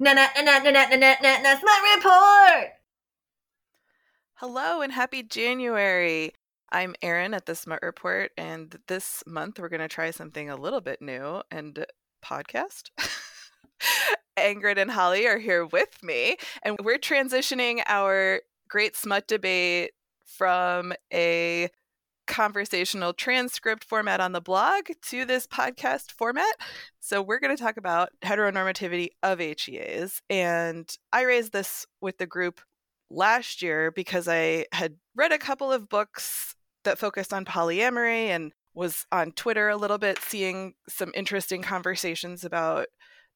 Na na na na na na na na na smut report. Hello and happy January. I'm Erin at the Smut Report, and this month we're going to try something a little bit new and podcast. Ingrid and Holly are here with me, and we're transitioning our great smut debate from a conversational transcript format on the blog to this podcast format. So, we're going to talk about heteronormativity of HEAs. And I raised this with the group last year because I had read a couple of books that focused on polyamory and was on Twitter a little bit seeing some interesting conversations about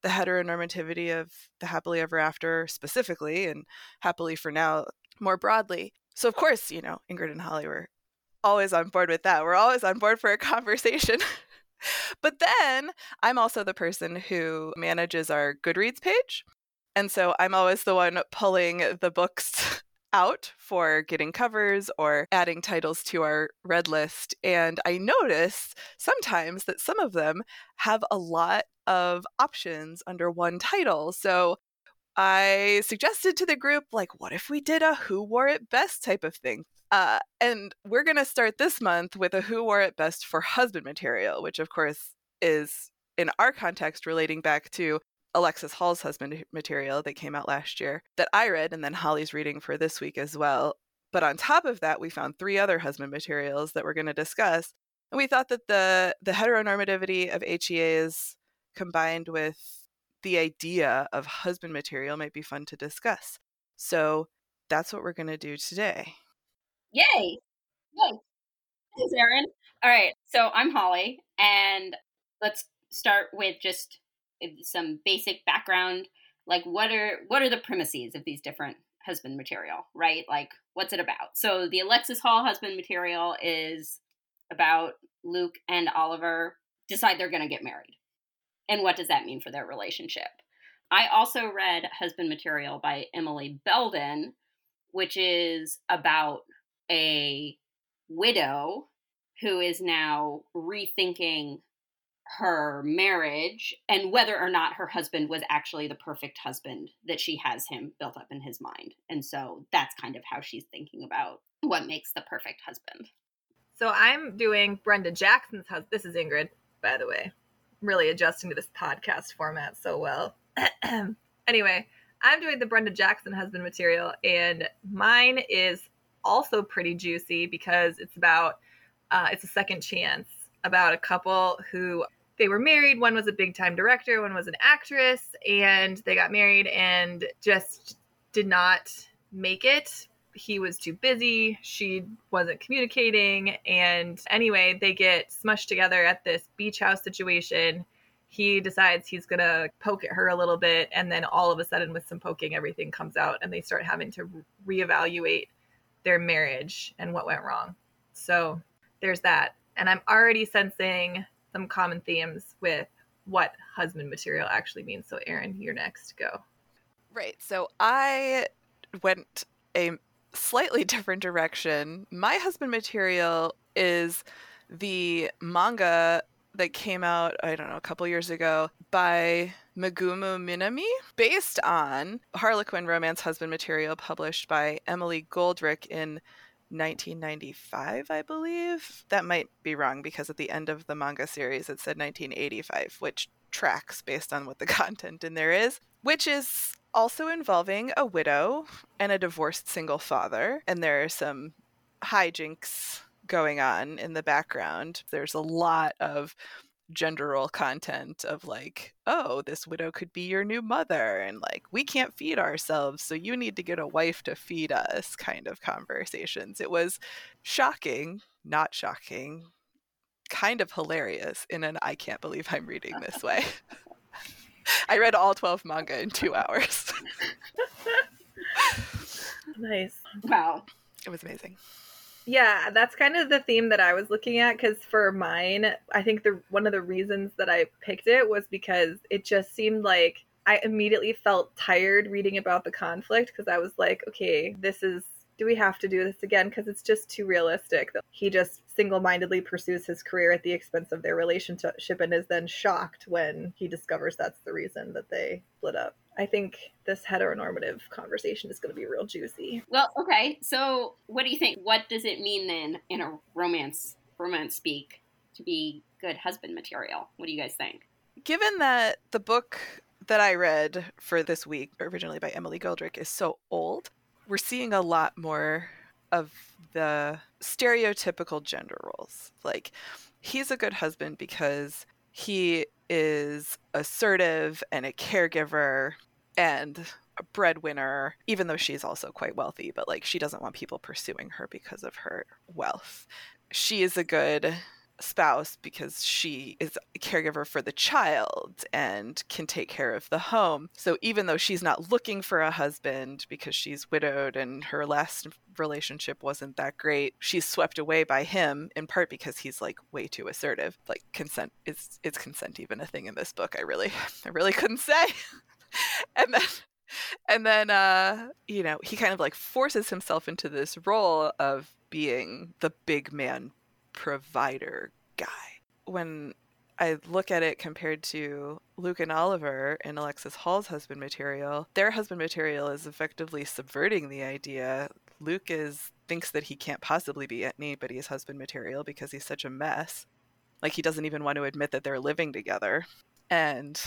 the heteronormativity of the happily ever after specifically and happily for now more broadly. So of course, you know, Ingrid and Holly were always on board with that. We're always on board for a conversation. but then I'm also the person who manages our Goodreads page. And so I'm always the one pulling the books out for getting covers or adding titles to our red list. And I notice sometimes that some of them have a lot of options under one title. So I suggested to the group, like, what if we did a who wore it best type of thing? Uh, and we're going to start this month with a who wore it best for husband material, which of course is in our context relating back to Alexis Hall's husband material that came out last year that I read, and then Holly's reading for this week as well. But on top of that, we found three other husband materials that we're going to discuss. And we thought that the the heteronormativity of HEAs combined with the idea of husband material might be fun to discuss. So that's what we're going to do today. Yay! Yay! Thanks, Erin. All right, so I'm Holly, and let's start with just uh, some basic background. Like, what are what are the premises of these different husband material? Right? Like, what's it about? So, the Alexis Hall husband material is about Luke and Oliver decide they're going to get married, and what does that mean for their relationship? I also read husband material by Emily Belden, which is about a widow who is now rethinking her marriage and whether or not her husband was actually the perfect husband that she has him built up in his mind. And so that's kind of how she's thinking about what makes the perfect husband. So I'm doing Brenda Jackson's husband. This is Ingrid, by the way. really adjusting to this podcast format so well. anyway, I'm doing the Brenda Jackson husband material, and mine is also pretty juicy because it's about uh, it's a second chance about a couple who they were married. One was a big time director, one was an actress, and they got married and just did not make it. He was too busy, she wasn't communicating. And anyway, they get smushed together at this beach house situation. He decides he's going to poke at her a little bit. And then all of a sudden, with some poking, everything comes out and they start having to reevaluate their marriage and what went wrong. So there's that. And I'm already sensing some common themes with what husband material actually means. So, Erin, you're next. Go. Right. So I went a slightly different direction. My husband material is the manga that came out, I don't know, a couple years ago by Megumu Minami, based on Harlequin romance husband material published by Emily Goldrick in 1995, I believe. That might be wrong because at the end of the manga series it said 1985, which tracks based on what the content in there is, which is also involving a widow and a divorced single father. And there are some hijinks going on in the background. There's a lot of gender role content of like, oh, this widow could be your new mother, and like, we can't feed ourselves, so you need to get a wife to feed us kind of conversations. It was shocking, not shocking, kind of hilarious in an I can't believe I'm reading this way. I read all 12 manga in two hours. nice. Wow. It was amazing. Yeah, that's kind of the theme that I was looking at because for mine, I think the one of the reasons that I picked it was because it just seemed like I immediately felt tired reading about the conflict because I was like, okay, this is do we have to do this again because it's just too realistic that he just single-mindedly pursues his career at the expense of their relationship and is then shocked when he discovers that's the reason that they split up. I think this heteronormative conversation is going to be real juicy. Well, okay. So, what do you think? What does it mean then in a romance romance speak to be good husband material? What do you guys think? Given that the book that I read for this week, originally by Emily Goldrick, is so old, we're seeing a lot more of the stereotypical gender roles. Like, he's a good husband because he is assertive and a caregiver and a breadwinner, even though she's also quite wealthy, but like she doesn't want people pursuing her because of her wealth. She is a good spouse because she is a caregiver for the child and can take care of the home. So even though she's not looking for a husband because she's widowed and her last relationship wasn't that great, she's swept away by him in part because he's like way too assertive. Like consent is is consent even a thing in this book? I really I really couldn't say. and then and then uh you know, he kind of like forces himself into this role of being the big man provider guy. When I look at it compared to Luke and Oliver and Alexis Hall's husband material, their husband material is effectively subverting the idea. Luke is thinks that he can't possibly be anybody's husband material because he's such a mess. Like he doesn't even want to admit that they're living together. And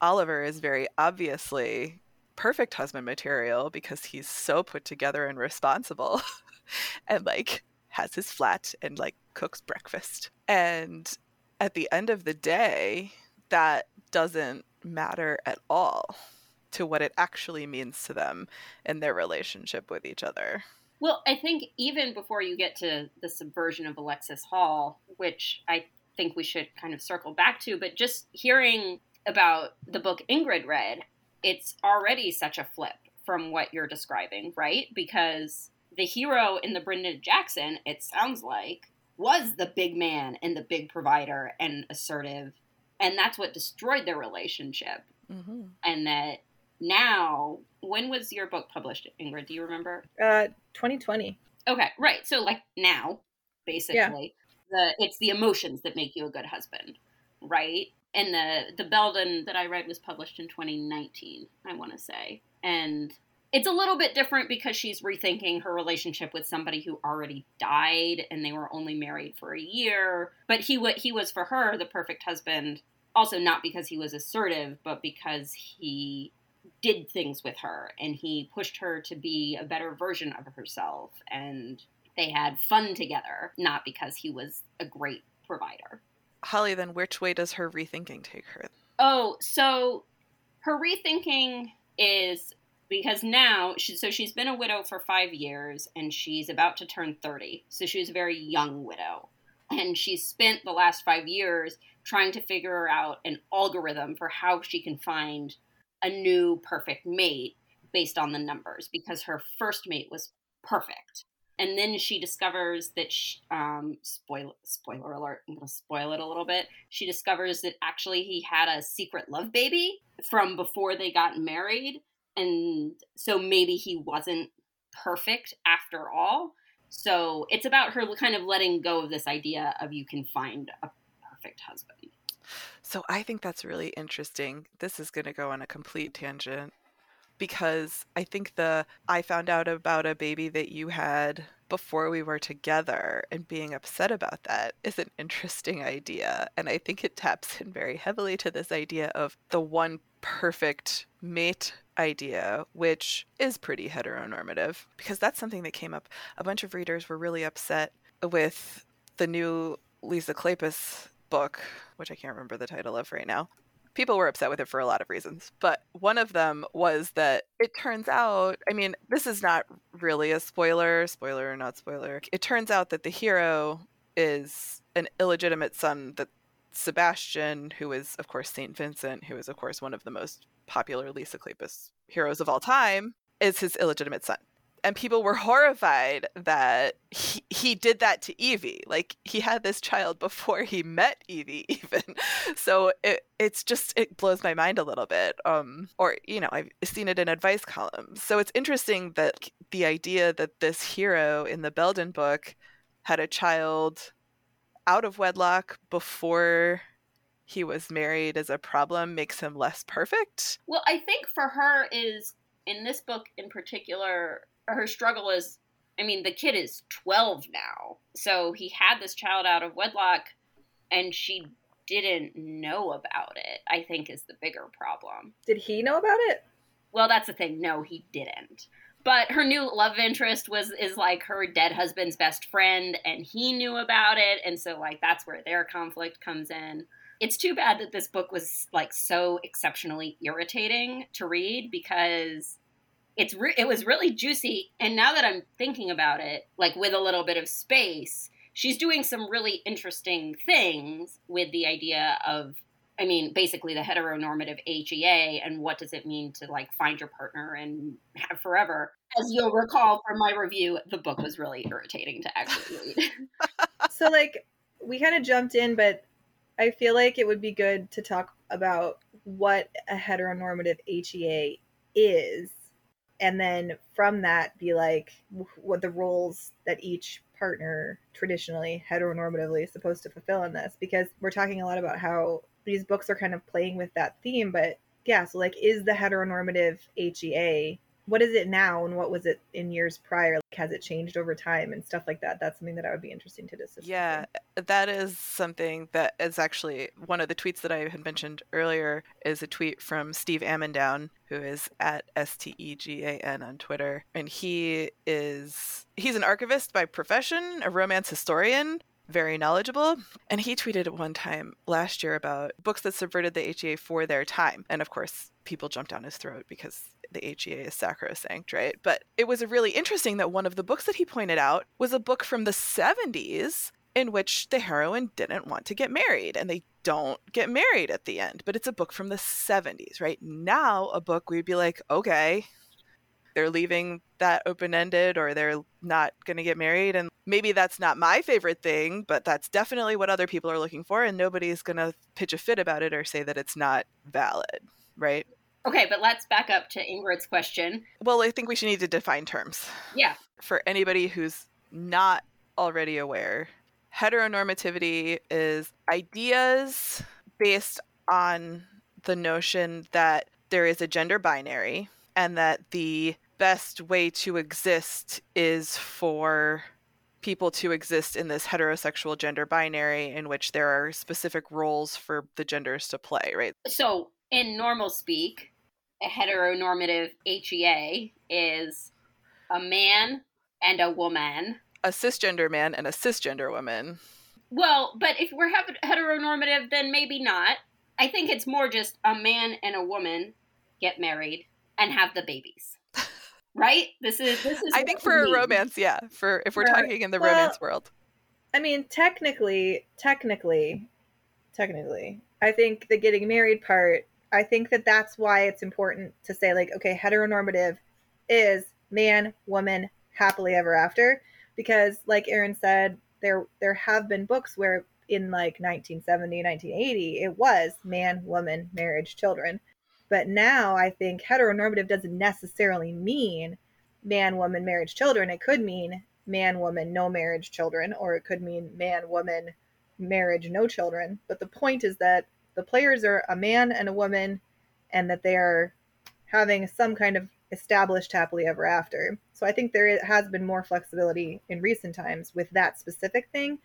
Oliver is very obviously perfect husband material because he's so put together and responsible and like has his flat and like cooks breakfast. And at the end of the day, that doesn't matter at all to what it actually means to them in their relationship with each other. Well, I think even before you get to the subversion of Alexis Hall, which I think we should kind of circle back to, but just hearing about the book Ingrid read, it's already such a flip from what you're describing, right? Because the hero in the Brenda Jackson, it sounds like, was the big man and the big provider and assertive. And that's what destroyed their relationship. Mm-hmm. And that now, when was your book published, Ingrid? Do you remember? Uh, 2020. Okay, right. So, like now, basically, yeah. the it's the emotions that make you a good husband, right? And the the Belden that I read was published in 2019, I want to say. And it's a little bit different because she's rethinking her relationship with somebody who already died and they were only married for a year. But he w- he was for her the perfect husband. Also not because he was assertive but because he did things with her and he pushed her to be a better version of herself. And they had fun together not because he was a great provider. Holly then which way does her rethinking take her? Oh so her rethinking is because now she, so she's been a widow for five years and she's about to turn 30 so she was a very young widow. And she's spent the last five years trying to figure out an algorithm for how she can find a new perfect mate based on the numbers because her first mate was perfect. And then she discovers that she, um, spoiler spoiler alert i'm to spoil it a little bit. She discovers that actually he had a secret love baby from before they got married and so maybe he wasn't perfect after all. So it's about her kind of letting go of this idea of you can find a perfect husband. So I think that's really interesting. This is going to go on a complete tangent because I think the I found out about a baby that you had before we were together and being upset about that is an interesting idea. And I think it taps in very heavily to this idea of the one perfect mate idea, which is pretty heteronormative, because that's something that came up. A bunch of readers were really upset with the new Lisa Kleypas book, which I can't remember the title of right now. People were upset with it for a lot of reasons, but one of them was that it turns out, I mean, this is not really a spoiler, spoiler or not spoiler. It turns out that the hero is an illegitimate son that Sebastian, who is, of course, St. Vincent, who is, of course, one of the most popular Lisa Kleypas heroes of all time, is his illegitimate son. And people were horrified that he, he did that to Evie. Like he had this child before he met Evie, even. So it it's just it blows my mind a little bit. Um, or you know, I've seen it in advice columns. So it's interesting that the idea that this hero in the Belden book had a child out of wedlock before he was married as a problem makes him less perfect. Well, I think for her is in this book in particular, her struggle is I mean, the kid is 12 now. So he had this child out of wedlock and she didn't know about it, I think is the bigger problem. Did he know about it? Well, that's the thing. No, he didn't. But her new love interest was is like her dead husband's best friend and he knew about it and so like that's where their conflict comes in. It's too bad that this book was like so exceptionally irritating to read because it's re- it was really juicy and now that I'm thinking about it like with a little bit of space she's doing some really interesting things with the idea of I mean, basically the heteronormative HEA and what does it mean to like find your partner and have forever. As you'll recall from my review, the book was really irritating to actually read. so like we kind of jumped in, but I feel like it would be good to talk about what a heteronormative HEA is and then from that be like what the roles that each partner traditionally heteronormatively is supposed to fulfill in this because we're talking a lot about how these books are kind of playing with that theme but yeah so like is the heteronormative hea what is it now and what was it in years prior like has it changed over time and stuff like that that's something that i would be interesting to discuss yeah that is something that is actually one of the tweets that i had mentioned earlier is a tweet from steve Ammidown who is at s-t-e-g-a-n on twitter and he is he's an archivist by profession a romance historian very knowledgeable. And he tweeted at one time last year about books that subverted the HEA for their time. And of course, people jumped down his throat because the HEA is sacrosanct, right? But it was really interesting that one of the books that he pointed out was a book from the 70s in which the heroine didn't want to get married and they don't get married at the end. But it's a book from the 70s, right? Now, a book we'd be like, okay, they're leaving that open ended or they're not going to get married. And maybe that's not my favorite thing, but that's definitely what other people are looking for. And nobody's going to pitch a fit about it or say that it's not valid, right? Okay, but let's back up to Ingrid's question. Well, I think we should need to define terms. Yeah. For anybody who's not already aware, heteronormativity is ideas based on the notion that there is a gender binary and that the best way to exist is for people to exist in this heterosexual gender binary in which there are specific roles for the genders to play, right? So, in normal speak, a heteronormative HEA is a man and a woman, a cisgender man and a cisgender woman. Well, but if we're heteronormative, then maybe not. I think it's more just a man and a woman get married and have the babies. right? This is this is I think for a romance, yeah. For if we're right. talking in the well, romance world. I mean, technically, technically, technically, I think the getting married part, I think that that's why it's important to say like, okay, heteronormative is man, woman, happily ever after because like Erin said, there there have been books where in like 1970, 1980, it was man, woman, marriage, children. But now I think heteronormative doesn't necessarily mean man, woman, marriage, children. It could mean man, woman, no marriage, children, or it could mean man, woman, marriage, no children. But the point is that the players are a man and a woman and that they are having some kind of established happily ever after. So I think there has been more flexibility in recent times with that specific thing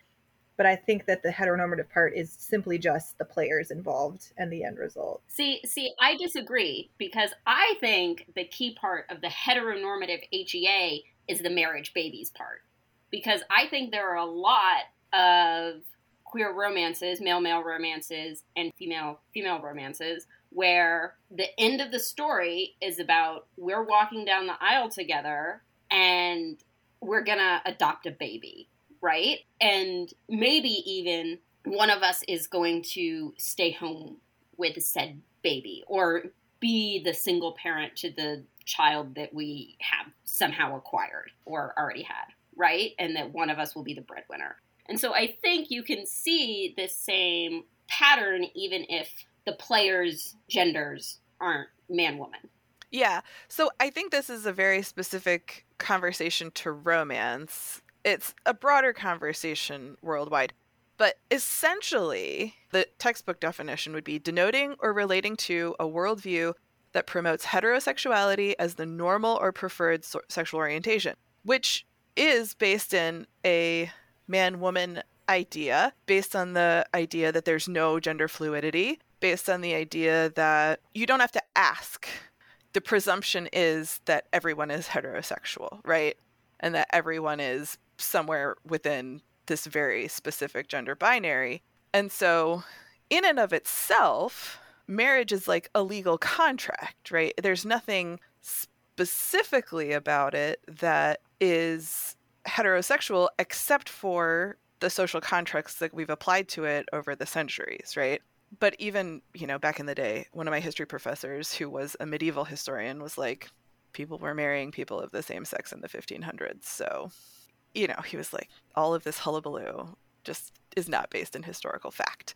but I think that the heteronormative part is simply just the players involved and the end result. See, see, I disagree because I think the key part of the heteronormative HEA is the marriage babies part. Because I think there are a lot of queer romances, male male romances, and female female romances where the end of the story is about we're walking down the aisle together and we're gonna adopt a baby right? And maybe even one of us is going to stay home with said baby or be the single parent to the child that we have somehow acquired or already had, right? And that one of us will be the breadwinner. And so I think you can see this same pattern even if the players' genders aren't man woman. Yeah. So I think this is a very specific conversation to romance it's a broader conversation worldwide. But essentially, the textbook definition would be denoting or relating to a worldview that promotes heterosexuality as the normal or preferred so- sexual orientation, which is based in a man woman idea, based on the idea that there's no gender fluidity, based on the idea that you don't have to ask. The presumption is that everyone is heterosexual, right? And that everyone is somewhere within this very specific gender binary. And so, in and of itself, marriage is like a legal contract, right? There's nothing specifically about it that is heterosexual except for the social contracts that we've applied to it over the centuries, right? But even, you know, back in the day, one of my history professors who was a medieval historian was like, people were marrying people of the same sex in the 1500s. So, you know, he was like, all of this hullabaloo just is not based in historical fact.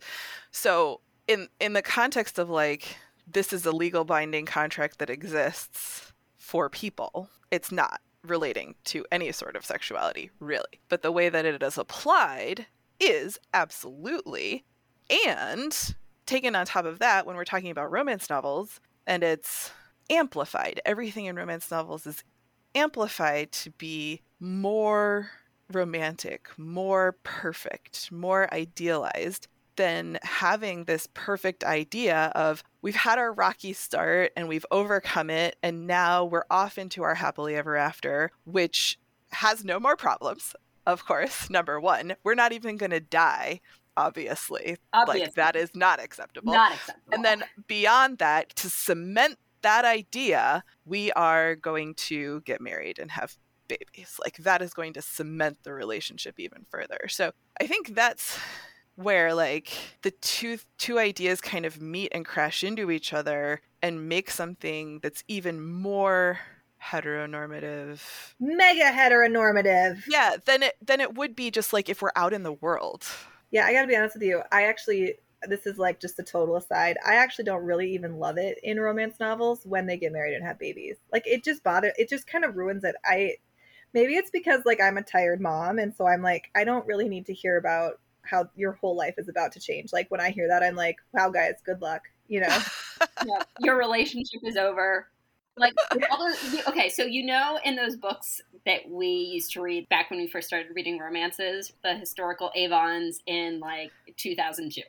So in in the context of like this is a legal binding contract that exists for people, it's not relating to any sort of sexuality, really. But the way that it is applied is absolutely. And taken on top of that, when we're talking about romance novels, and it's amplified, everything in romance novels is amplified to be more romantic, more perfect, more idealized than having this perfect idea of we've had our rocky start and we've overcome it and now we're off into our happily ever after which has no more problems of course number 1 we're not even going to die obviously. obviously. like that is not acceptable. Not acceptable. And then beyond that to cement that idea we are going to get married and have babies. Like that is going to cement the relationship even further. So i think that's where like the two two ideas kind of meet and crash into each other and make something that's even more heteronormative. Mega heteronormative. Yeah then it then it would be just like if we're out in the world. Yeah i gotta be honest with you. I actually this is like just a total aside. I actually don't really even love it in romance novels when they get married and have babies. Like it just bothers it just kind of ruins it. I maybe it's because like i'm a tired mom and so i'm like i don't really need to hear about how your whole life is about to change. Like when I hear that, I'm like, wow, guys, good luck. You know, yeah, your relationship is over. Like, okay, so you know, in those books that we used to read back when we first started reading romances, the historical Avons in like 2002.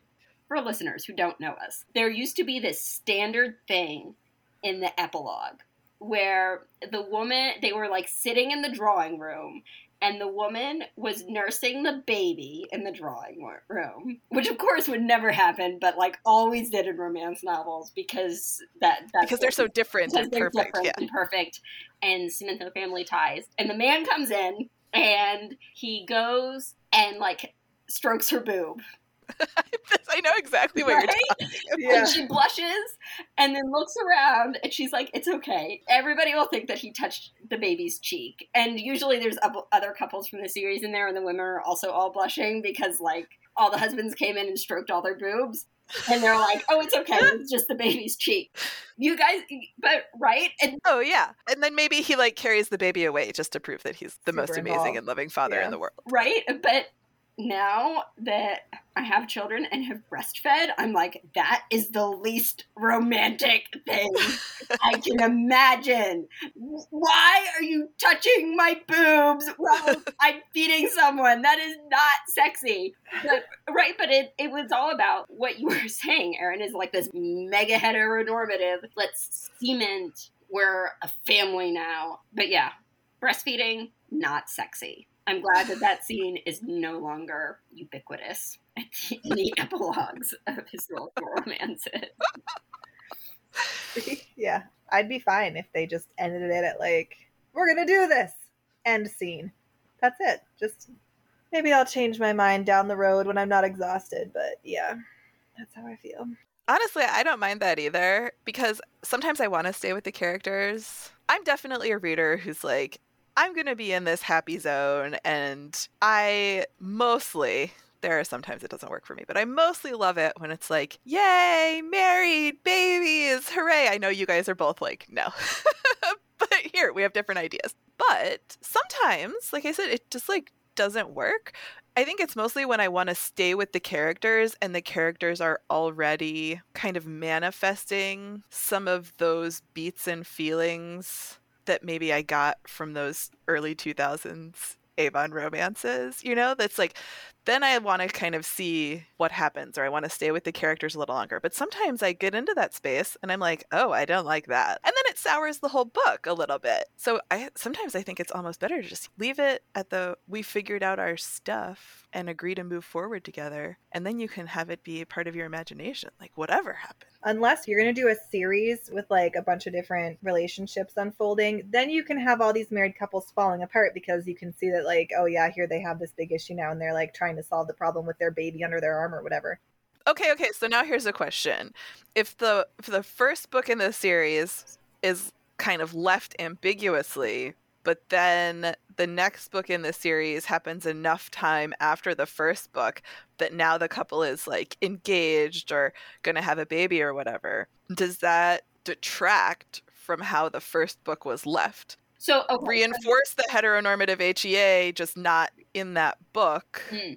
For listeners who don't know us, there used to be this standard thing in the epilogue where the woman they were like sitting in the drawing room and the woman was nursing the baby in the drawing room, which of course would never happen, but like always did in romance novels because that because they're so different and perfect, different yeah. and perfect, and cement the family ties. And the man comes in and he goes and like strokes her boob I know exactly what right? you're talking about. And she blushes and then looks around and she's like, it's okay. Everybody will think that he touched the baby's cheek. And usually there's other couples from the series in there and the women are also all blushing because like all the husbands came in and stroked all their boobs. And they're like, "Oh, it's okay. It's just the baby's cheek." You guys, but right? And oh yeah, and then maybe he like carries the baby away just to prove that he's the most amazing involved. and loving father yeah. in the world. Right, but now that I have children and have breastfed, I'm like, that is the least romantic thing I can imagine. Why are you touching my boobs while I'm feeding someone? That is not sexy. But, right, but it, it was all about what you were saying, Erin, is like this mega heteronormative, let's cement, we're a family now. But yeah, breastfeeding, not sexy. I'm glad that that scene is no longer ubiquitous in the epilogues of historical romances. yeah, I'd be fine if they just ended it at like, "We're gonna do this," end scene. That's it. Just maybe I'll change my mind down the road when I'm not exhausted. But yeah, that's how I feel. Honestly, I don't mind that either because sometimes I want to stay with the characters. I'm definitely a reader who's like, I'm going to be in this happy zone. And I mostly, there are sometimes it doesn't work for me, but I mostly love it when it's like, yay, married, babies, hooray. I know you guys are both like, no. but here, we have different ideas. But sometimes, like I said, it just like doesn't work. I think it's mostly when I want to stay with the characters and the characters are already kind of manifesting some of those beats and feelings that maybe I got from those early 2000s Avon romances, you know? That's like then I want to kind of see what happens or I want to stay with the characters a little longer. But sometimes I get into that space and I'm like, "Oh, I don't like that." And then it sours the whole book a little bit. So I sometimes I think it's almost better to just leave it at the we figured out our stuff and agree to move forward together and then you can have it be a part of your imagination, like whatever happens unless you're going to do a series with like a bunch of different relationships unfolding, then you can have all these married couples falling apart because you can see that, like, oh, yeah, here they have this big issue now and they're like trying to solve the problem with their baby under their arm or whatever. Okay, okay. So now here's a question. If the if the first book in the series is kind of left ambiguously, but then the next book in the series happens enough time after the first book that now the couple is like engaged or going to have a baby or whatever. Does that detract from how the first book was left? So okay. reinforce the heteronormative HEA, just not in that book. Hmm.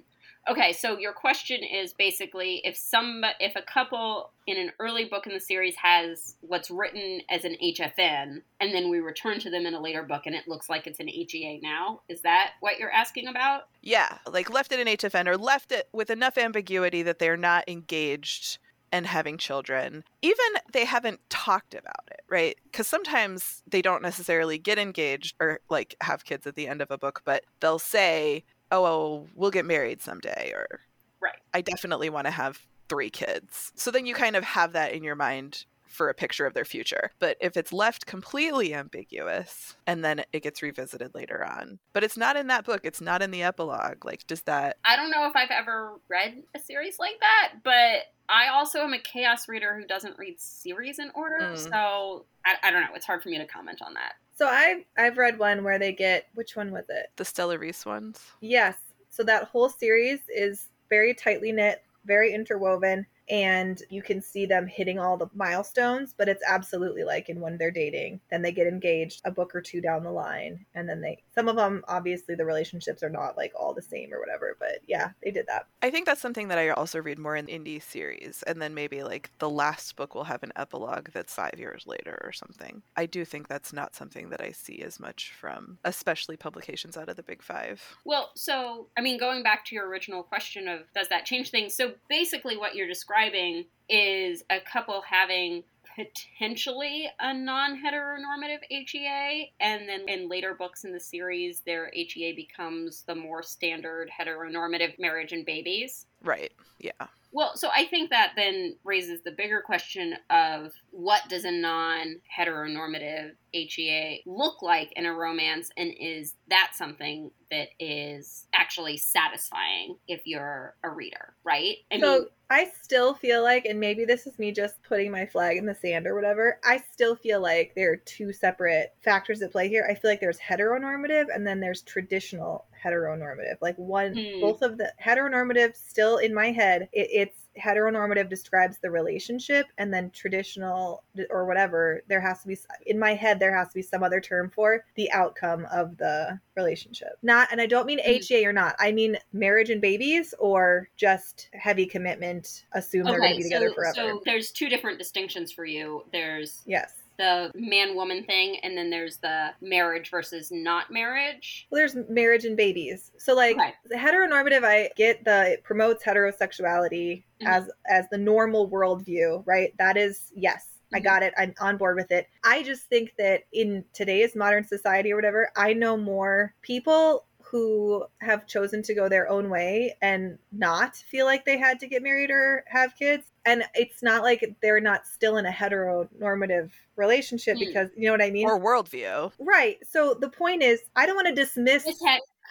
Okay, so your question is basically if some if a couple in an early book in the series has what's written as an HFN and then we return to them in a later book and it looks like it's an HEA now, is that what you're asking about? Yeah, like left it in HFN or left it with enough ambiguity that they're not engaged and having children. Even they haven't talked about it, right? Because sometimes they don't necessarily get engaged or like have kids at the end of a book, but they'll say, oh, well, we'll get married someday, or right. I definitely want to have three kids. So then you kind of have that in your mind for a picture of their future. But if it's left completely ambiguous and then it gets revisited later on, but it's not in that book, it's not in the epilogue. Like, does that. I don't know if I've ever read a series like that, but I also am a chaos reader who doesn't read series in order. Mm. So I, I don't know. It's hard for me to comment on that. So I've I've read one where they get which one was it? The Stella Reese ones. Yes. So that whole series is very tightly knit, very interwoven and you can see them hitting all the milestones but it's absolutely like in when they're dating then they get engaged a book or two down the line and then they some of them obviously the relationships are not like all the same or whatever but yeah they did that. I think that's something that i also read more in indie series and then maybe like the last book will have an epilogue that's five years later or something. I do think that's not something that i see as much from especially publications out of the big five. Well so i mean going back to your original question of does that change things? So basically what you're describing describing is a couple having potentially a non heteronormative HEA, and then in later books in the series, their HEA becomes the more standard heteronormative marriage and babies. Right, yeah. Well, so I think that then raises the bigger question of what does a non heteronormative HEA look like in a romance, and is that something that is actually satisfying if you're a reader, right? I so mean, I still feel like, and maybe this is me just putting my flag in the sand or whatever, I still feel like there are two separate factors at play here. I feel like there's heteronormative and then there's traditional heteronormative. Like one, mm. both of the heteronormative still in my head, it, it's heteronormative describes the relationship and then traditional or whatever there has to be in my head there has to be some other term for the outcome of the relationship. Not and i don't mean mm. HEA or not i mean marriage and babies or just heavy commitment assume okay, they're going to be together forever. so there's two different distinctions for you. There's yes the man woman thing and then there's the marriage versus not marriage well there's marriage and babies so like the heteronormative i get the it promotes heterosexuality mm-hmm. as as the normal worldview right that is yes I mm-hmm. got it. I'm on board with it. I just think that in today's modern society or whatever, I know more people who have chosen to go their own way and not feel like they had to get married or have kids. And it's not like they're not still in a heteronormative relationship mm. because you know what I mean? Or worldview. Right. So the point is, I don't want to dismiss.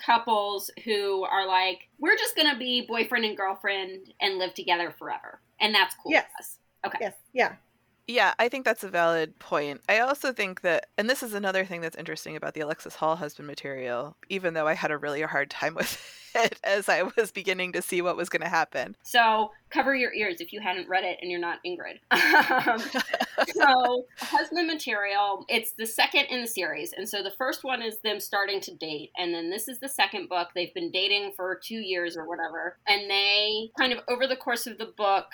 couples who are like, we're just going to be boyfriend and girlfriend and live together forever. And that's cool yes. Okay. Yes. Yeah. Yeah, I think that's a valid point. I also think that, and this is another thing that's interesting about the Alexis Hall husband material, even though I had a really hard time with it as I was beginning to see what was going to happen. So cover your ears if you hadn't read it and you're not Ingrid. Um, so, husband material, it's the second in the series. And so the first one is them starting to date. And then this is the second book. They've been dating for two years or whatever. And they kind of, over the course of the book,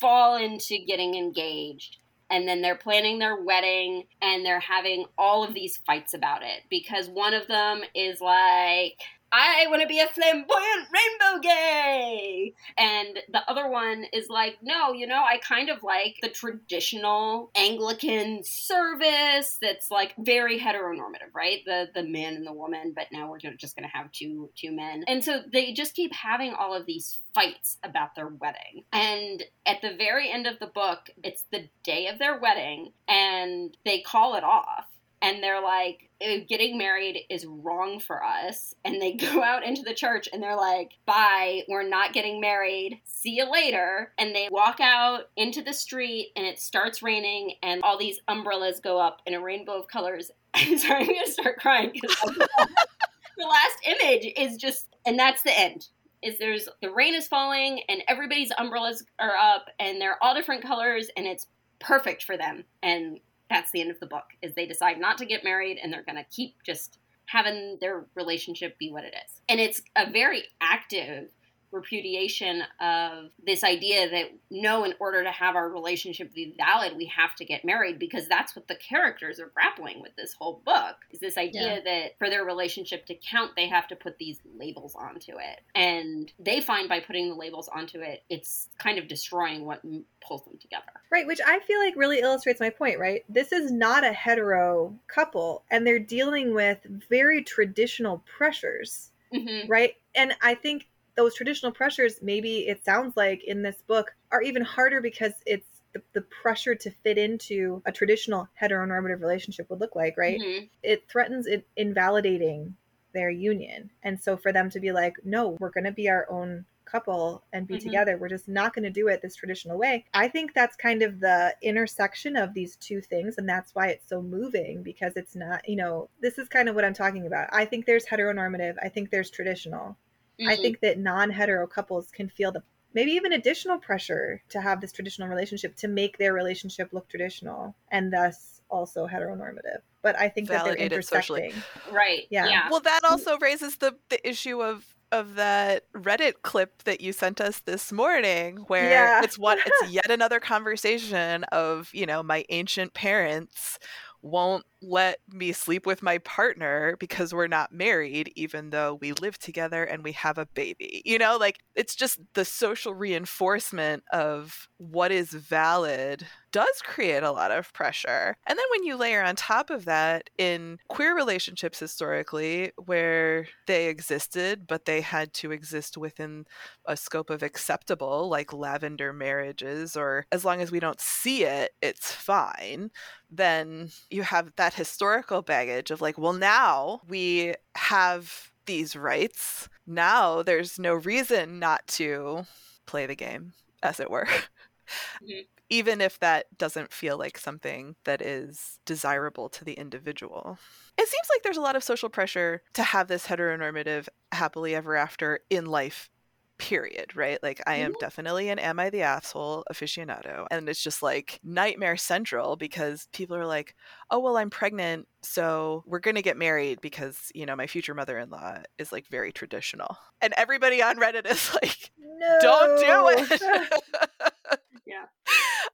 fall into getting engaged and then they're planning their wedding and they're having all of these fights about it because one of them is like I want to be a flamboyant rainbow gay. And the other one is like, no, you know, I kind of like the traditional Anglican service that's like very heteronormative, right? The the man and the woman, but now we're just going to have two two men. And so they just keep having all of these fights about their wedding. And at the very end of the book, it's the day of their wedding and they call it off and they're like getting married is wrong for us. And they go out into the church and they're like bye we're not getting married. See you later. And they walk out into the street and it starts raining and all these umbrellas go up in a rainbow of colors. I'm sorry i'm gonna start crying because the last image is just and that's the end is there's the rain is falling and everybody's umbrellas are up and they're all different colors and it's perfect for them. And that's the end of the book is they decide not to get married and they're going to keep just having their relationship be what it is. And it's a very active repudiation of this idea that no, in order to have our relationship be valid, we have to get married because that's what the characters are grappling with this whole book is this idea yeah. that for their relationship to count, they have to put these labels onto it. And they find by putting the labels onto it, it's kind of destroying what pulls them together. Right, which I feel like really illustrates my point, right? This is not a hetero couple, and they're dealing with very traditional pressures. Mm-hmm. Right. And I think those traditional pressures, maybe it sounds like in this book, are even harder because it's the, the pressure to fit into a traditional heteronormative relationship would look like, right? Mm-hmm. It threatens it invalidating their union. And so for them to be like, no, we're going to be our own couple and be mm-hmm. together. We're just not going to do it this traditional way. I think that's kind of the intersection of these two things. And that's why it's so moving because it's not, you know, this is kind of what I'm talking about. I think there's heteronormative, I think there's traditional. Mm-hmm. I think that non hetero couples can feel the maybe even additional pressure to have this traditional relationship to make their relationship look traditional and thus also heteronormative. But I think Validated that they're intersecting. Socially. Right. Yeah. yeah. Well, that also raises the the issue of of that Reddit clip that you sent us this morning where yeah. it's what it's yet another conversation of, you know, my ancient parents won't let me sleep with my partner because we're not married, even though we live together and we have a baby. You know, like it's just the social reinforcement of what is valid does create a lot of pressure. And then when you layer on top of that in queer relationships historically, where they existed, but they had to exist within a scope of acceptable, like lavender marriages, or as long as we don't see it, it's fine, then you have that historical baggage of like, well, now we have these rights. Now there's no reason not to play the game, as it were. Mm-hmm. Even if that doesn't feel like something that is desirable to the individual. It seems like there's a lot of social pressure to have this heteronormative happily ever after in life period, right? Like I am mm-hmm. definitely an am I the asshole aficionado. And it's just like nightmare central because people are like, "Oh, well, I'm pregnant, so we're going to get married because, you know, my future mother-in-law is like very traditional." And everybody on Reddit is like, no. "Don't do it." yeah.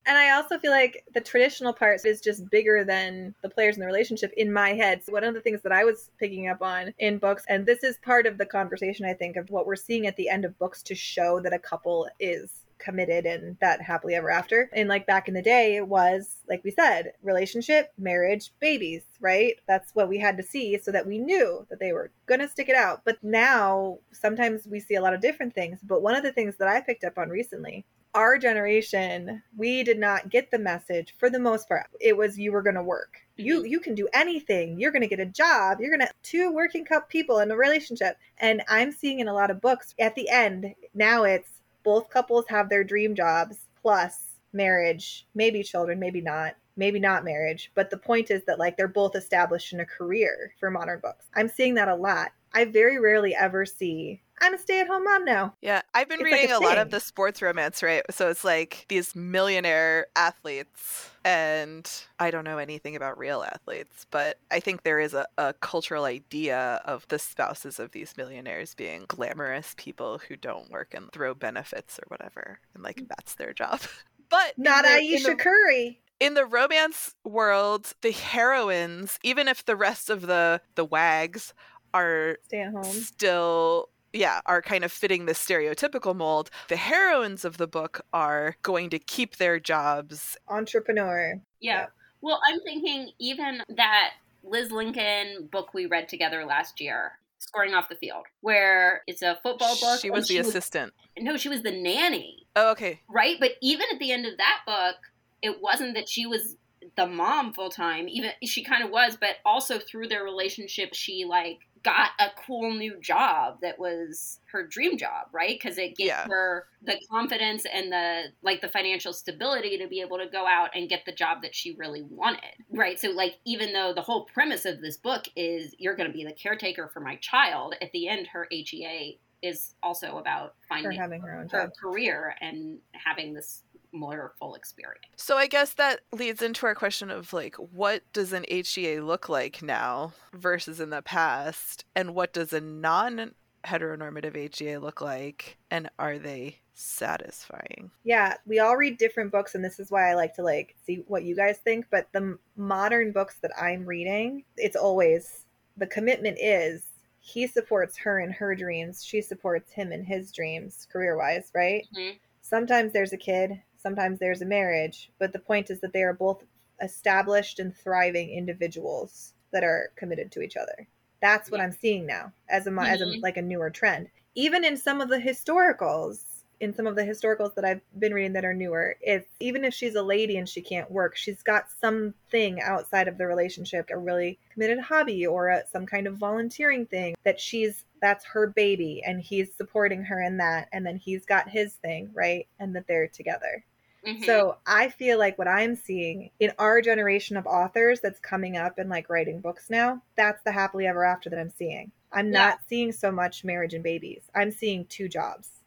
And I also feel like the traditional part is just bigger than the players in the relationship in my head. So one of the things that I was picking up on in books, and this is part of the conversation, I think, of what we're seeing at the end of books to show that a couple is committed and that happily ever after. And like back in the day, it was, like we said, relationship, marriage, babies, right? That's what we had to see so that we knew that they were going to stick it out. But now, sometimes we see a lot of different things. But one of the things that I picked up on recently our generation, we did not get the message for the most part. It was you were going to work. You mm-hmm. you can do anything. You're going to get a job. You're going to two working cup people in a relationship. And I'm seeing in a lot of books at the end now it's both couples have their dream jobs plus marriage, maybe children, maybe not, maybe not marriage. But the point is that like they're both established in a career for modern books. I'm seeing that a lot. I very rarely ever see I'm a stay at home mom now. Yeah, I've been It's like reading a a, lot of the sports romance, right? So it's like these millionaire athletes, and I don't know anything about real athletes, but I think there is a, a cultural idea of the spouses of these millionaires being glamorous people who don't work and throw benefits or whatever, and like that's their job. But Not the- Ayesha the- Curry. in the romance world, the heroines, even if the rest of the the wags are Stay at home. still yeah are kind of fitting the stereotypical mold the heroines of the book are going to keep their jobs Entrepreneur. Yeah. Yeah. Well, I'm thinking even that Liz Lincoln book we read together last year, Scoring Off the Field, where it's a football book. she was the assistant no, she was the nanny, oh okay right? But even at the end of that book, it wasn't that she was the mom full time. Even she kind of was, but also through their relationship, she like got a cool new job that was her dream job, right? Because it gave Yeah. her the confidence and the like the financial stability to be able to go out and get the job that she really wanted, right? So like even though the whole premise of this book is you're going to be the caretaker for my child, at the end her HEA is also about Her finding having her own her job. career and having this more full experience. so i guess that leads into our question of like what does an hea look like now versus in the past and what does a non heteronormative hea look like and are they satisfying Yeah, we all read different books, and this is why I like to like see what you guys think. But the m- modern books that I'm reading, it's always the commitment is he supports her in her dreams, she supports him in his dreams, career wise, right? Mhm. Sometimes there's a kid, sometimes there's a marriage, but the point is that they are both established and thriving individuals that are committed to each other. That's what Yeah. I'm seeing now as a mo- as a Mhm. like a newer trend. Even in some of the historicals, in some of the historicals that I've been reading that are newer, it's even if she's a lady and she can't work, she's got something outside of the relationship, a really committed hobby or a, some kind of volunteering thing that she's that's her baby and he's supporting her in that and then he's got his thing, right? And that they're together. Mhm. So I feel like what I'm seeing in our generation of authors that's coming up and like writing books now, that's the happily ever after that I'm seeing. I'm Yeah. not seeing so much marriage and babies. I'm seeing two jobs.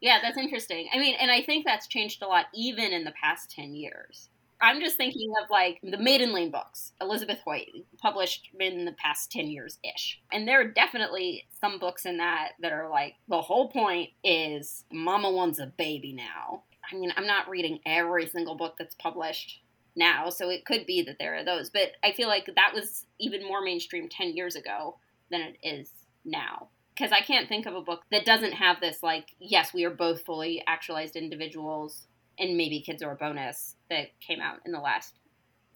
Yeah, that's interesting. I mean, and I think that's changed a lot even in the past 10 years. I'm just thinking of like the Maiden Lane books, Elizabeth Hoyt, published in the past 10 years ish. And there are definitely some books in that that are like, the whole point is Mama wants a baby now. I mean, I'm not reading every single book that's published now, so it could be that there are those. But I feel like that was even more mainstream 10 years ago than it is now because I can't think of a book that doesn't have this like yes we are both fully actualized individuals and maybe kids are a bonus that came out in the last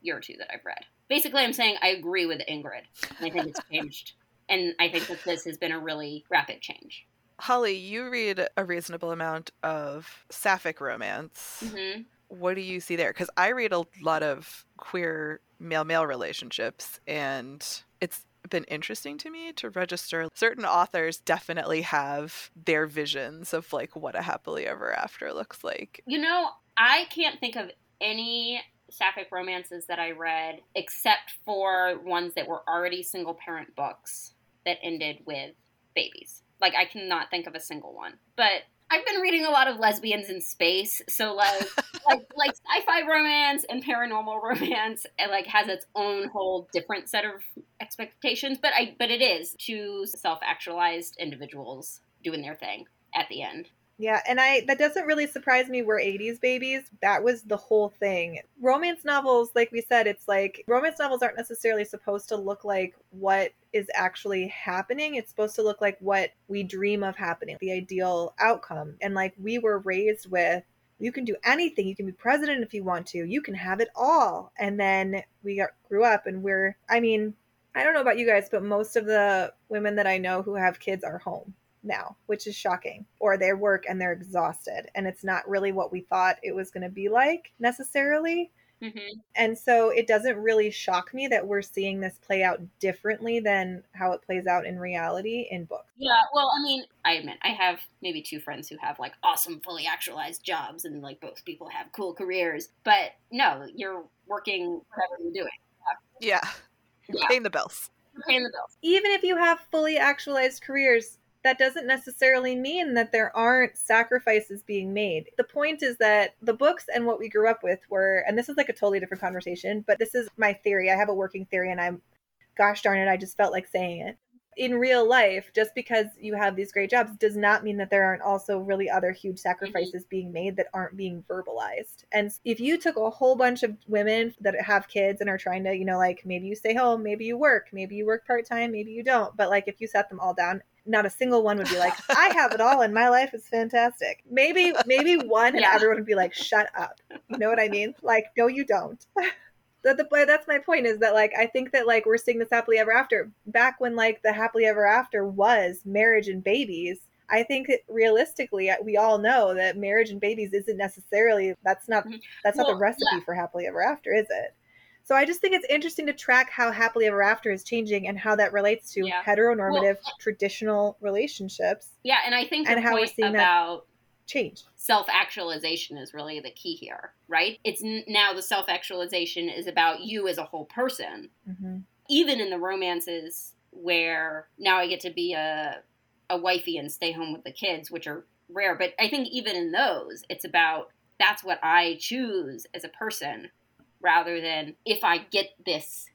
year or two that I've read. Basically, I'm saying I agree with Ingrid. I think it's changed, and I think that this has been a really rapid change. Holly, you read a reasonable amount of sapphic romance. hmm What do you see there? Because I read a lot of queer male male relationships, and it's been interesting to me to register certain authors definitely have their visions of like what a happily ever after looks like. You know, I can't think of any sapphic romances that I read except for ones that were already single parent books that ended with babies. Like I cannot think of a single one. But I've been reading a lot of lesbians in space, so like like like sci-fi romance and paranormal romance it like has its own whole different set of expectations, but I but it is two self-actualized individuals doing their thing at the end. Yeah, and I that doesn't really surprise me. We're 80s babies. That was the whole thing. Romance novels, like we said, it's like romance novels aren't necessarily supposed to look like what is actually happening. It's supposed to look like what we dream of happening, the ideal outcome. And like we were raised with you can do anything. You can be president if you want to. You can have it all. And then we got, grew up and we're I mean, I don't know about you guys, but most of the women that I know who have kids are home now, which is shocking. Or they work and they're exhausted, and it's not really what we thought it was going to be like necessarily. Mm-hmm. And so it doesn't really shock me that we're seeing this play out differently than how it plays out in reality in books. Yeah, well, I mean, I admit I have maybe two friends who have like awesome, fully actualized jobs, and like both people have cool careers. But no, you're working whatever you're doing. Yeah. Yeah. Paying the bills. You're paying the bills. Even if you have fully actualized careers, that doesn't necessarily mean that there aren't sacrifices being made. The point is that the books and what we grew up with were, and this is like a totally different conversation, but this is my theory. I have a working theory and I'm, gosh darn it, I just felt like saying it. In real life, just because you have these great jobs does not mean that there aren't also really other huge mm-hmm. sacrifices being made that aren't being verbalized. And if you took a whole bunch of women that have kids and are trying to, you know, like maybe you stay home, maybe you work, maybe you work part time, maybe you don't, but like if you set them all down not a single one would be like, I have it all and my life is fantastic. Maybe, maybe one and Yeah. everyone would be like, shut up. You know what I mean? Like, no, you don't. that the, that's my point is that like I think that like we're seeing this happily ever after. Back when like the happily ever after was marriage and babies, I think realistically we all know that marriage and babies isn't necessarily that's not Mhm. that's not the recipe for happily ever after, is it? So I just think it's interesting to track how happily ever after is changing and how that relates to Yeah. heteronormative traditional relationships Yeah, and I think And how we're seeing that- about change. self actualization is really the key here, right? It's n- now the self actualization is about you as a whole person. hmm Even in the romances where now I get to be a a wifey and stay home with the kids, which are rare, but I think even in those, it's about that's what I choose as a person rather than if I get this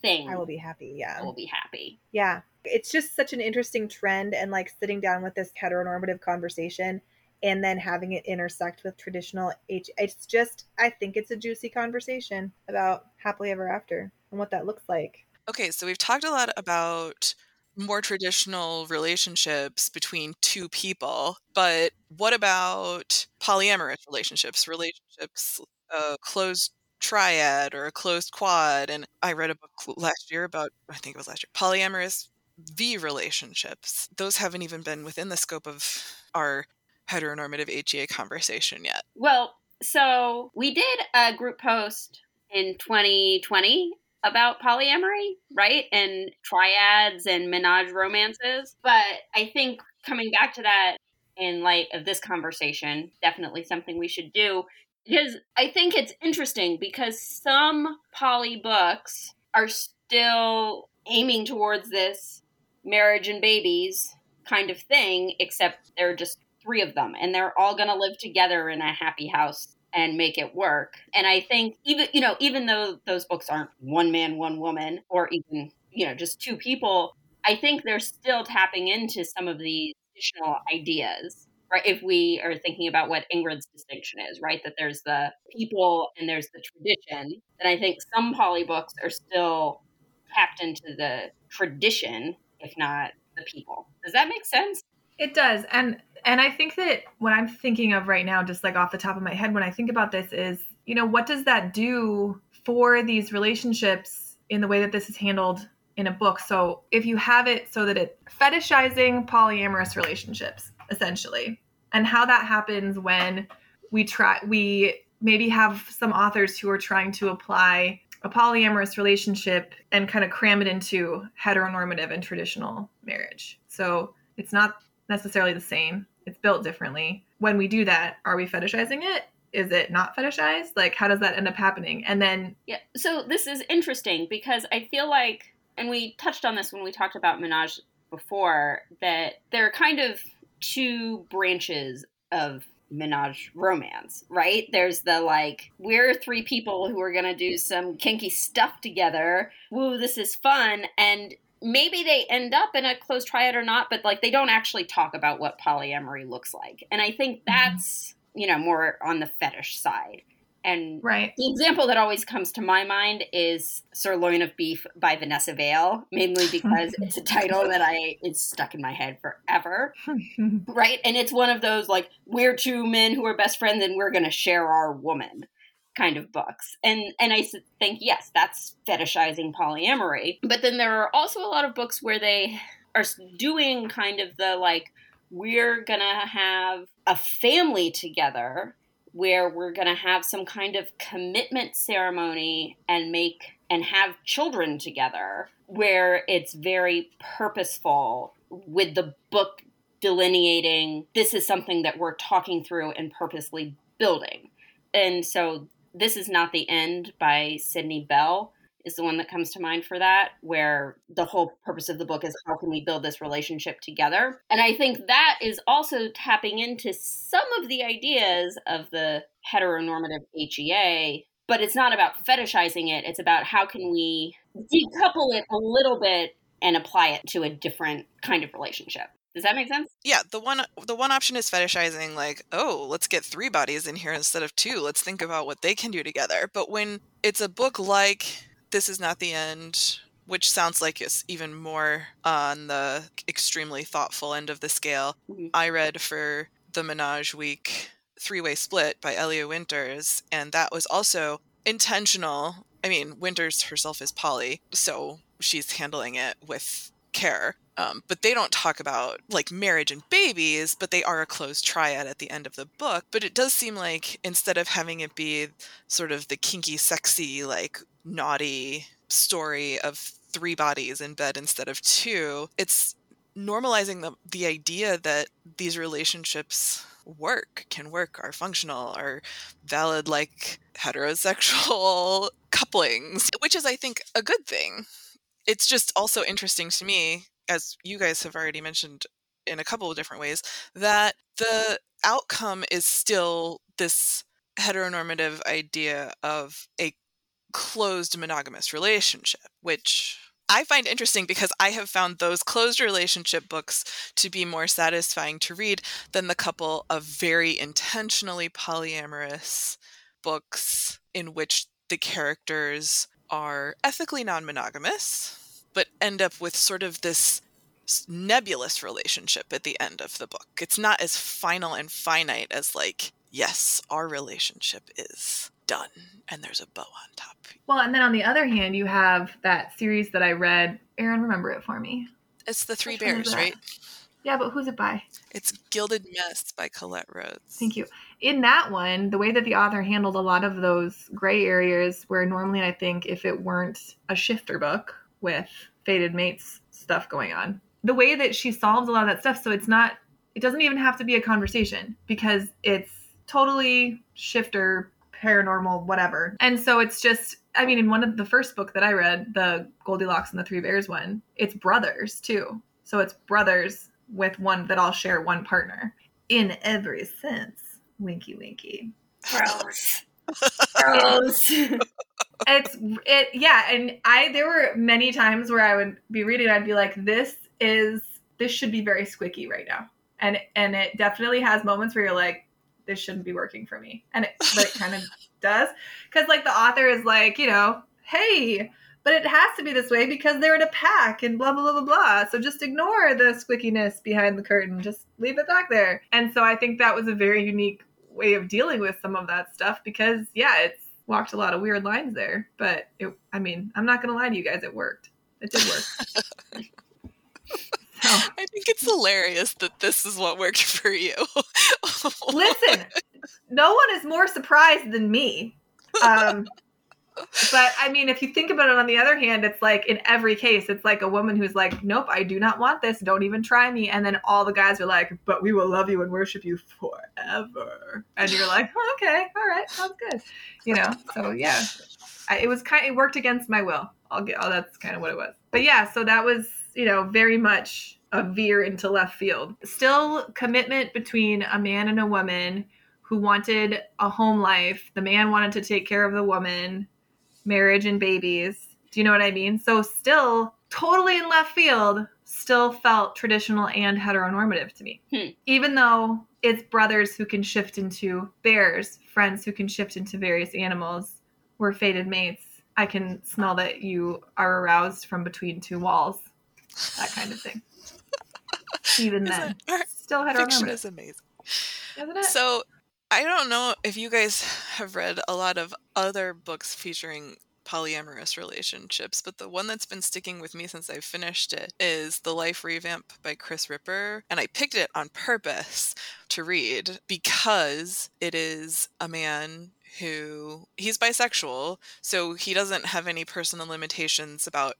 thing, I will be happy. Yeah. I will be happy. Yeah. It's just such an interesting trend and like sitting down with this heteronormative conversation and then having it intersect with traditional H it's just I think it's a juicy conversation about happily ever after and what that looks like. Okay, so we've talked a lot about more traditional relationships between two people, but what about polyamorous relationships, relationships, a closed triad or a closed quad? And I read a book last year about, I think it was last year, polyamorous V relationships. Those haven't even been within the scope of our heteronormative HEA conversation yet. Well, so we did a group post in 2020 about polyamory, right? And triads and menage romances. But I think coming back to that in light of this conversation, definitely something we should do. Because I think it's interesting because some poly books are still aiming towards this marriage and babies kind of thing, except there are just three of them and they're all going to live together in a happy house and make it work. And I think even you know even though those books aren't one man one woman or even you know just two people, I think they're still tapping into some of these additional ideas. Right, if we are thinking about what Ingrid's distinction is, right, that there's the people and there's the tradition, then I think some poly books are still tapped into the tradition, if not the people. Does that make sense? It does. And and I think that what I'm thinking of right now, just like off the top of my head, when I think about this is, you know, what does that do for these relationships in the way that this is handled in a book? So if you have it so that it fetishizing polyamorous relationships, essentially, and how that happens when we try we maybe have some authors who are trying to apply a polyamorous relationship and kind of cram it into heteronormative and traditional marriage. So it's not necessarily the same. It's built differently. When we do that, are we fetishizing it? Is it not fetishized? Like, how does that end up happening? And then, Yeah. So this is interesting because I feel like, and we touched on this when we talked about menage before, that there are kind of two branches of menage romance, right? There's the like, we're three people who are going to do some kinky stuff together. Woo, this is fun. And maybe they end up in a close triad or not, but like they don't actually talk about what polyamory looks like. And I think mm-hmm. that's, you know, more on the fetish side. And right. the example that always comes to my mind is Sirloin of Beef by Vanessa Vale, mainly because it's a title that I is stuck in my head forever. Right? And it's one of those like we're two men who are best friends and we're going to share our woman kind of books. And and I think yes, that's fetishizing polyamory. But then there are also a lot of books where they are doing kind of the like we're going to have a family together where we're going to have some kind of commitment ceremony and make and have children together where it's very purposeful with the book delineating this is something that we're talking through and purposely building. And so this is not the end by Sidney Bell is the one that comes to mind for that, where the whole purpose of the book is how can we build this relationship together. And I think that is also tapping into some of the ideas of the heteronormative HEA, but it's not about fetishizing it. It's about how can we decouple it a little bit and apply it to a different kind of relationship. Does that make sense? Yeah, the one the one option is fetishizing like, oh, let's get three bodies in here instead of two. Let's think about what they can do together. But when it's a book like This Is Not the End, which sounds like it's even more on the extremely thoughtful end of the scale. Mhm. I read for the Menage Week Three Way Split by Elia Winters, and that was also intentional. I mean, Winters herself is poly, so she's handling it with care. Um, but they don't talk about like marriage and babies, but they are a closed triad at the end of the book. But it does seem like instead of having it be sort of the kinky, sexy, like naughty story of three bodies in bed instead of two, it's normalizing the the idea that these relationships work, can work, are functional, are valid like heterosexual couplings, which is I think a good thing. It's just also interesting to me, as you guys have already mentioned in a couple of different ways, that the outcome is still this heteronormative idea of a closed monogamous relationship, which I find interesting because I have found those closed relationship books to be more satisfying to read than the couple of very intentionally polyamorous books in which the characters are ethically non monogamous, but end up with sort of this nebulous relationship at the end of the book. It's not as final and finite as, like, yes, our relationship is done and there's a bow on top. Well, and then on the other hand, you have that series that I read. Erin, remember it for me. It's the Three Which Bears, right? Yeah, but who's it by? It's Gilded Mess by Colette Rhodes. Thank you. In that one, the way that the author handled a lot of those gray areas, where normally I think if it weren't a shifter book with fated mates stuff going on, the way that she solves a lot of that stuff, so it's not, it doesn't even have to be a conversation because it's totally shifter, paranormal, whatever. And so it's just, I mean, in one of the first book that I read, the Goldilocks and the Three Bears one, it's brothers too. So it's brothers with one that all share one partner in every sense. Winky, winky. Gross. Gross. It's it, yeah, and I there were many times where I would be reading, I'd be like, this is this should be very squicky right now, and and it definitely has moments where you're like, this shouldn't be working for me, and it but it kind of does, because like the author is like, you know, hey. But it has to be this way because they're in a pack and blah blah blah blah blah. So just ignore the squickiness behind the curtain. Just leave it back there. And so I think that was a very unique way of dealing with some of that stuff because yeah, it's walked a lot of weird lines there. But it, I mean, I'm not gonna lie to you guys, it worked. It did work. so I think it's hilarious that this is what worked for you. listen, no one is more surprised than me. Um, but I mean, if you think about it on the other hand, it's like in every case, it's like a woman who's like, nope, I do not want this. Don't even try me. And then all the guys are like, but we will love you and worship you forever. And you're like, oh, okay, all right, sounds good. You know, so yeah, I, it was kind it worked against my will. I'll get, oh, that's kind of what it was. But yeah, so that was, you know, very much a veer into left field. Still commitment between a man and a woman who wanted a home life. The man wanted to take care of the woman marriage and babies. Do you know what I mean? So still totally in left field, still felt traditional and heteronormative to me. Hmm. Even though it's brothers who can shift into bears, friends who can shift into various animals, we're fated mates. I can smell that you are aroused from between two walls. That kind of thing. Even then. Still fiction heteronormative. is amazing. Isn't it? So I don't know if you guys have read a lot of other books featuring polyamorous relationships, but the one that's been sticking with me since I finished it is The Life Revamp by Kris Ripper. And I picked it on purpose to read because it is a man who he's bisexual, so he doesn't have any personal limitations about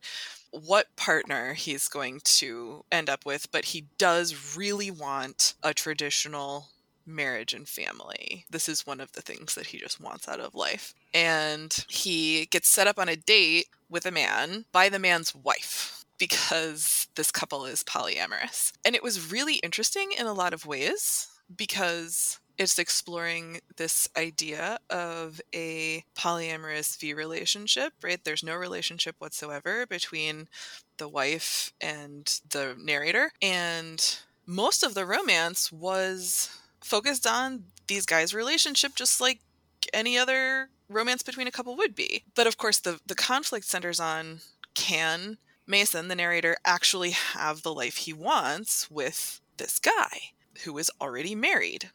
what partner he's going to end up with, but he does really want a traditional marriage and family. This is one of the things that he just wants out of life. And he gets set up on a date with a man by the man's wife because this couple is polyamorous. And it was really interesting in a lot of ways because it's exploring this idea of a polyamorous V relationship, right? There's no relationship whatsoever between the wife and the narrator. And most of the romance was focused on these guys' relationship, just like any other romance between a couple would be. But of course, the, the conflict centers on can Mason, the narrator, actually have the life he wants with this guy who is already married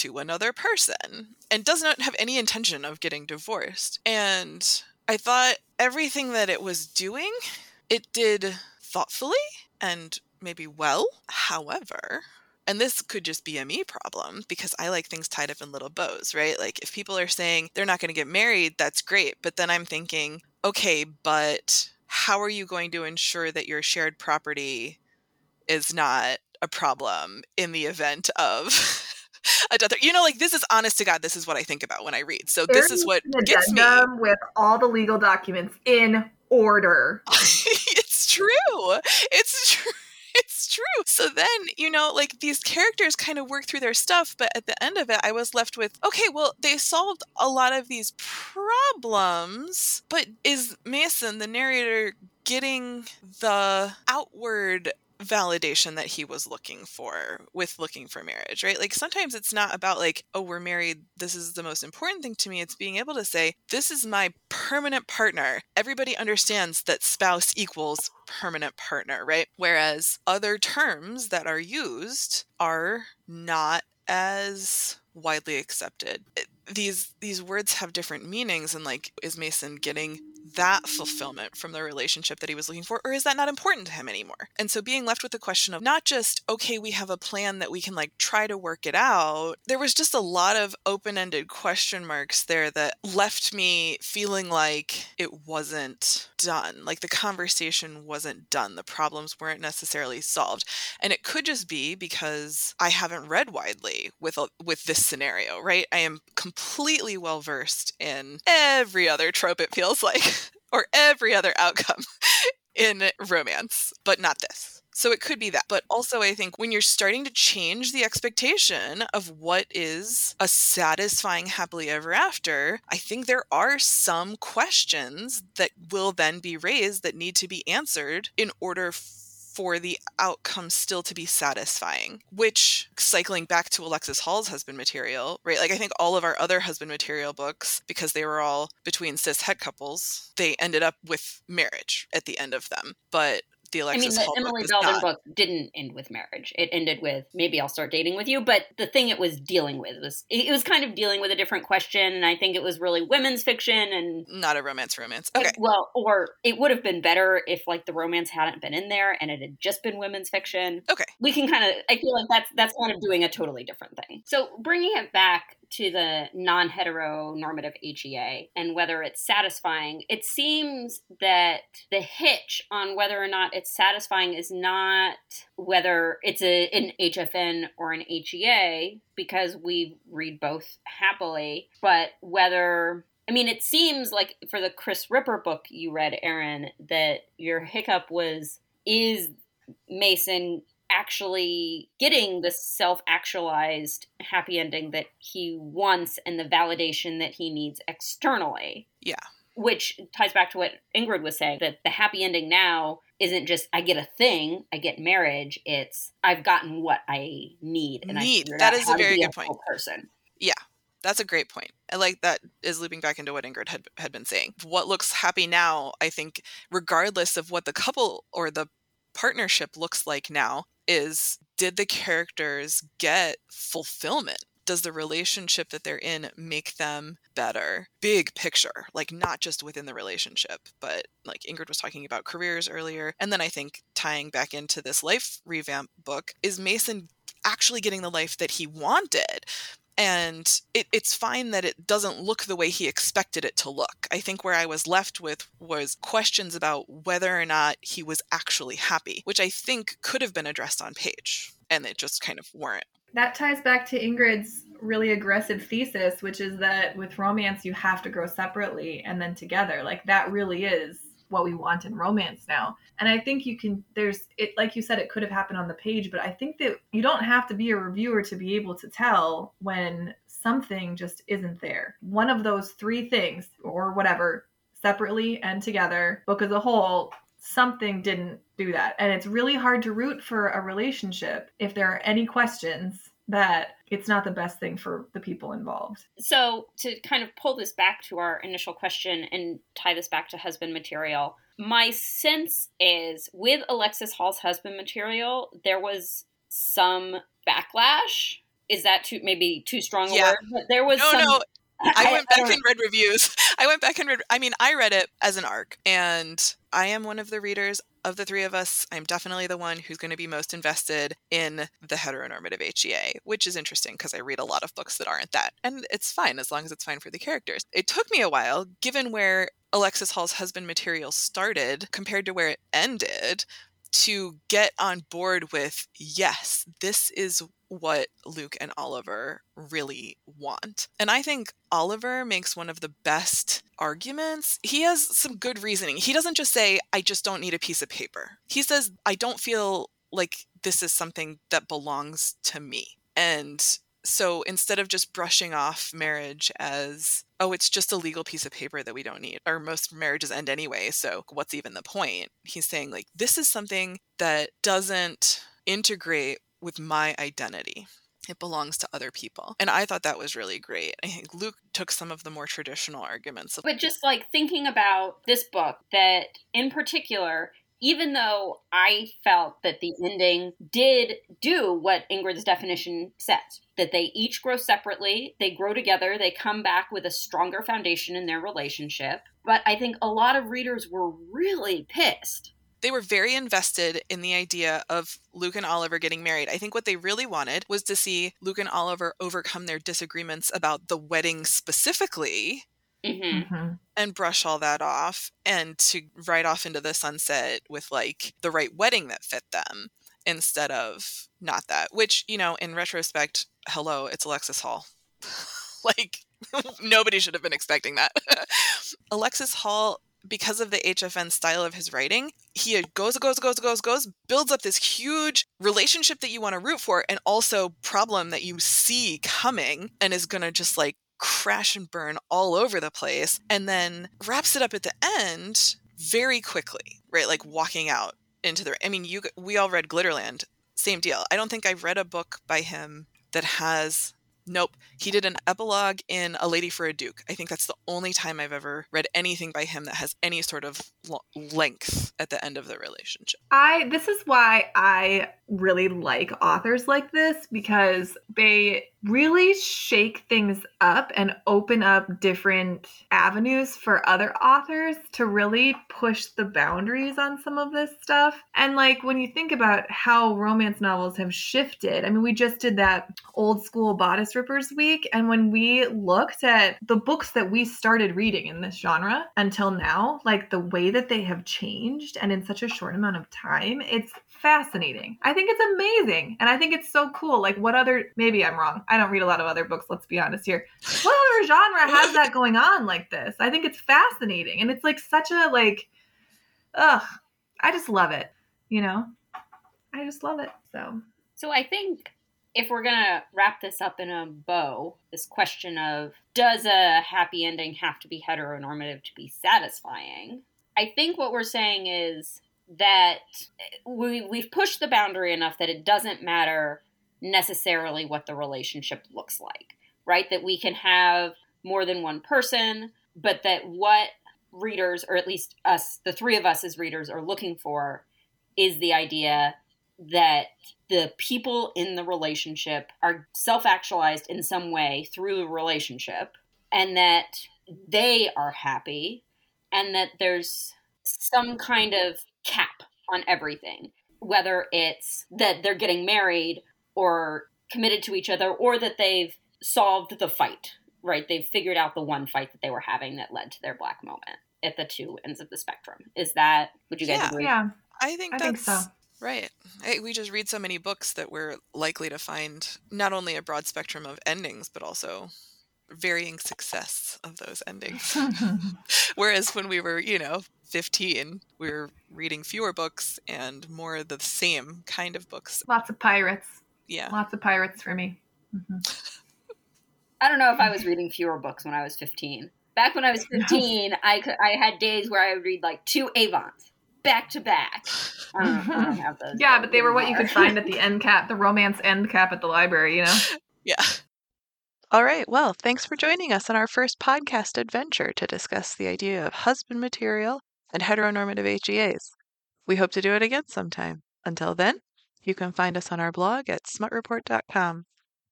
to another person and does not have any intention of getting divorced. And I thought everything that it was doing, it did thoughtfully and maybe well. However, and this could just be a me problem because I like things tied up in little bows, right? Like if people are saying they're not going to get married, that's great. But then I'm thinking, okay, but how are you going to ensure that your shared property is not a problem in the event of a death? You know, like this is honest to God, this is what I think about when I read. So There this is what gets me. with all the legal documents in order. it's true. It's true. It's true. So then, you know, like these characters kind of work through their stuff, but at the end of it, I was left with okay, well, they solved a lot of these problems, but is Mason, the narrator, getting the outward validation that he was looking for with looking for marriage, right? Like sometimes it's not about like, oh, we're married. This is the most important thing to me. It's being able to say, this is my permanent partner. Everybody understands that spouse equals permanent partner, right? Whereas other terms that are used are not as widely accepted. It- These these words have different meanings and like is Mason getting that fulfillment from the relationship that he was looking for or is that not important to him anymore? And so being left with the question of not just okay, we have a plan that we can like try to work it out. There was just a lot of open-ended question marks there that left me feeling like it wasn't done. Like the conversation wasn't done. The problems weren't necessarily solved. And it could just be because I haven't read widely with a, with this scenario, right? I am completely well versed in every other trope it feels like or every other outcome in romance, but not this. So it could be that. But also, I think when you're starting to change the expectation of what is a satisfying happily ever after, I think there are some questions that will then be raised that need to be answered in order for the outcome still to be satisfying. Which, cycling back to Alexis Hall's husband material, right? Like, I think all of our other husband material books, because they were all between cis het couples, they ended up with marriage at the end of them. But the I mean, the Hall Emily Belden book didn't end with marriage. It ended with maybe I'll start dating with you. But the thing it was dealing with was it was kind of dealing with a different question, and I think it was really women's fiction and. Not a romance romance. Okay. Well, or it would have been better if like the romance hadn't been in there and it had just been women's fiction. Okay. We can kind of I feel like that's that's kind of doing a totally different thing. So bringing it back to the non-heteronormative HEA and whether it's satisfying, it seems that the hitch on whether or not it's satisfying is not whether it's a, an HFN or an HEA because we read both happily, but whether I mean, it seems like for the Kris Ripper book you read, Erin, that your hiccup was is Mason actually getting the self actualized happy ending that he wants and the validation that he needs externally. Yeah. Which ties back to what Ingrid was saying that the happy ending now isn't just I get a thing, I get marriage. It's I've gotten what I need and Need. I That is a very good point. Person. Yeah, That's a great point. I like that is looping back into what Ingrid had, had been saying. What looks happy now, I think, regardless of what the couple or the partnership looks like now, is did the characters get fulfillment does the relationship that they're in make them better? Big picture, like not just within the relationship, but like Ingrid was talking about careers earlier. And then I think tying back into this life revamp book is Mason actually getting the life that he wanted and it, it's fine that it doesn't look the way he expected it to look. I think where I was left with was questions about whether or not he was actually happy, which I think could have been addressed on page, and it just kind of weren't. That ties back to Ingrid's really aggressive thesis, which is that with romance, you have to grow separately and then together. Like, that really is what we want in romance now. And I think you can there's it like you said it could have happened on the page, but I think that you don't have to be a reviewer to be able to tell when something just isn't there. One of those three things or whatever separately and together, book as a whole, something didn't do that. And it's really hard to root for a relationship if there are any questions that it's not the best thing for the people involved. So, to kind of pull this back to our initial question and tie this back to husband material, my sense is with Alexis Hall's husband material, there was some backlash. Is that too maybe too strong a Yeah. word? But there was No, some. no, I went back don't- and read reviews. I went back and read. I mean, I read it as an arc, and I am one of the readers of the three of us. I'm definitely the one who's going to be most invested in the heteronormative HEA, which is interesting because I read a lot of books that aren't that, and it's fine as long as it's fine for the characters. It took me a while, given where Alexis Hall's husband material started compared to where it ended, to get on board with yes, this is what Luke and Oliver really want. And I think Oliver makes one of the best arguments. He has some good reasoning. He doesn't just say, I just don't need a piece of paper. He says, I don't feel like this is something that belongs to me. And so instead of just brushing off marriage as, oh, it's just a legal piece of paper that we don't need, or most marriages end anyway, so what's even the point? He's saying, like, this is something that doesn't integrate with my identity. It belongs to other people. And I thought that was really great. I think Luke took some of the more traditional arguments But just like thinking about this book, that in particular, even though I felt that the ending did do what Ingrid's definition says, that they each grow separately, they grow together, they come back with a stronger foundation in their relationship. But I think a lot of readers were really pissed. They were very invested in the idea of Luke and Oliver getting married. I think what they really wanted was to see Luke and Oliver overcome their disagreements about the wedding specifically hmm Mhm. and brush all that off and to ride off into the sunset with like the right wedding that fit them instead of not that which you know in retrospect hello it's alexis hall like nobody should have been expecting that alexis hall because of the hfn style of his writing he goes goes goes goes goes builds up this huge relationship that you want to root for and also problem that you see coming and is going to just like crash and burn all over the place and then wraps it up at the end very quickly right like walking out into the i mean you we all read glitterland same deal. I don't think i've read a book by him that has nope he did an epilogue in a lady for a duke i think that's the only time i've ever read anything by him that has any sort of length at the end of the relationship I this is why I really like authors like this because they really shake things up and open up different avenues for other authors to really push the boundaries on some of this stuff. And like when you think about how romance novels have shifted, I mean we just did that old school bodice rippers week and when we looked at the books that we started reading in this genre until now, like the way that they have changed and in such a short amount of time, it's fascinating. I think it's amazing. And I think it's so cool. Like, what other, maybe I'm wrong. I don't read a lot of other books, let's be honest here. What other genre has that going on like this? I think it's fascinating. And it's like such a, like, ugh, I just love it. You know? I just love it. So, So I think if we're going to wrap this up in a bow, this question of does a happy ending have to be heteronormative to be satisfying? I think what we're saying is that we, we've pushed the boundary enough that it doesn't matter necessarily what the relationship looks like, right? That we can have more than one person, but that what readers, or at least us, the three of us as readers, are looking for is the idea that the people in the relationship are self actualized in some way through the relationship and that they are happy and that there's some kind of cap on everything, whether it's that they're getting married or committed to each other or that they've solved the fight, right? They've figured out the one fight that they were having that led to their black moment at the two ends of the spectrum. Is that, would you guys Yeah. agree? Yeah, I think I that's think so. Right. Hey, we just read so many books that we're likely to find not only a broad spectrum of endings, but also varying success of those endings. Whereas when we were, you know, 15, we were reading fewer books and more of the same kind of books. Lots of pirates. Yeah. Lots of pirates for me. Mhm. I don't know if I was reading fewer books when I was 15. Back when I was 15, I, could, I had days where I would read like two Avons back to back. Yeah, but they were what you could find at the end cap, the romance end cap at the library, you know? Yeah. All right. Well, thanks for joining us on our first podcast adventure to discuss the idea of husband material and heteronormative HEAs. We hope to do it again sometime. Until then, you can find us on our blog at smutreport.com.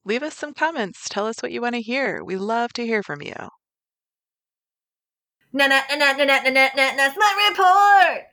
Leave us some comments. Tell us what you want to hear. We love to hear from you. Na na na na na na na na smut report.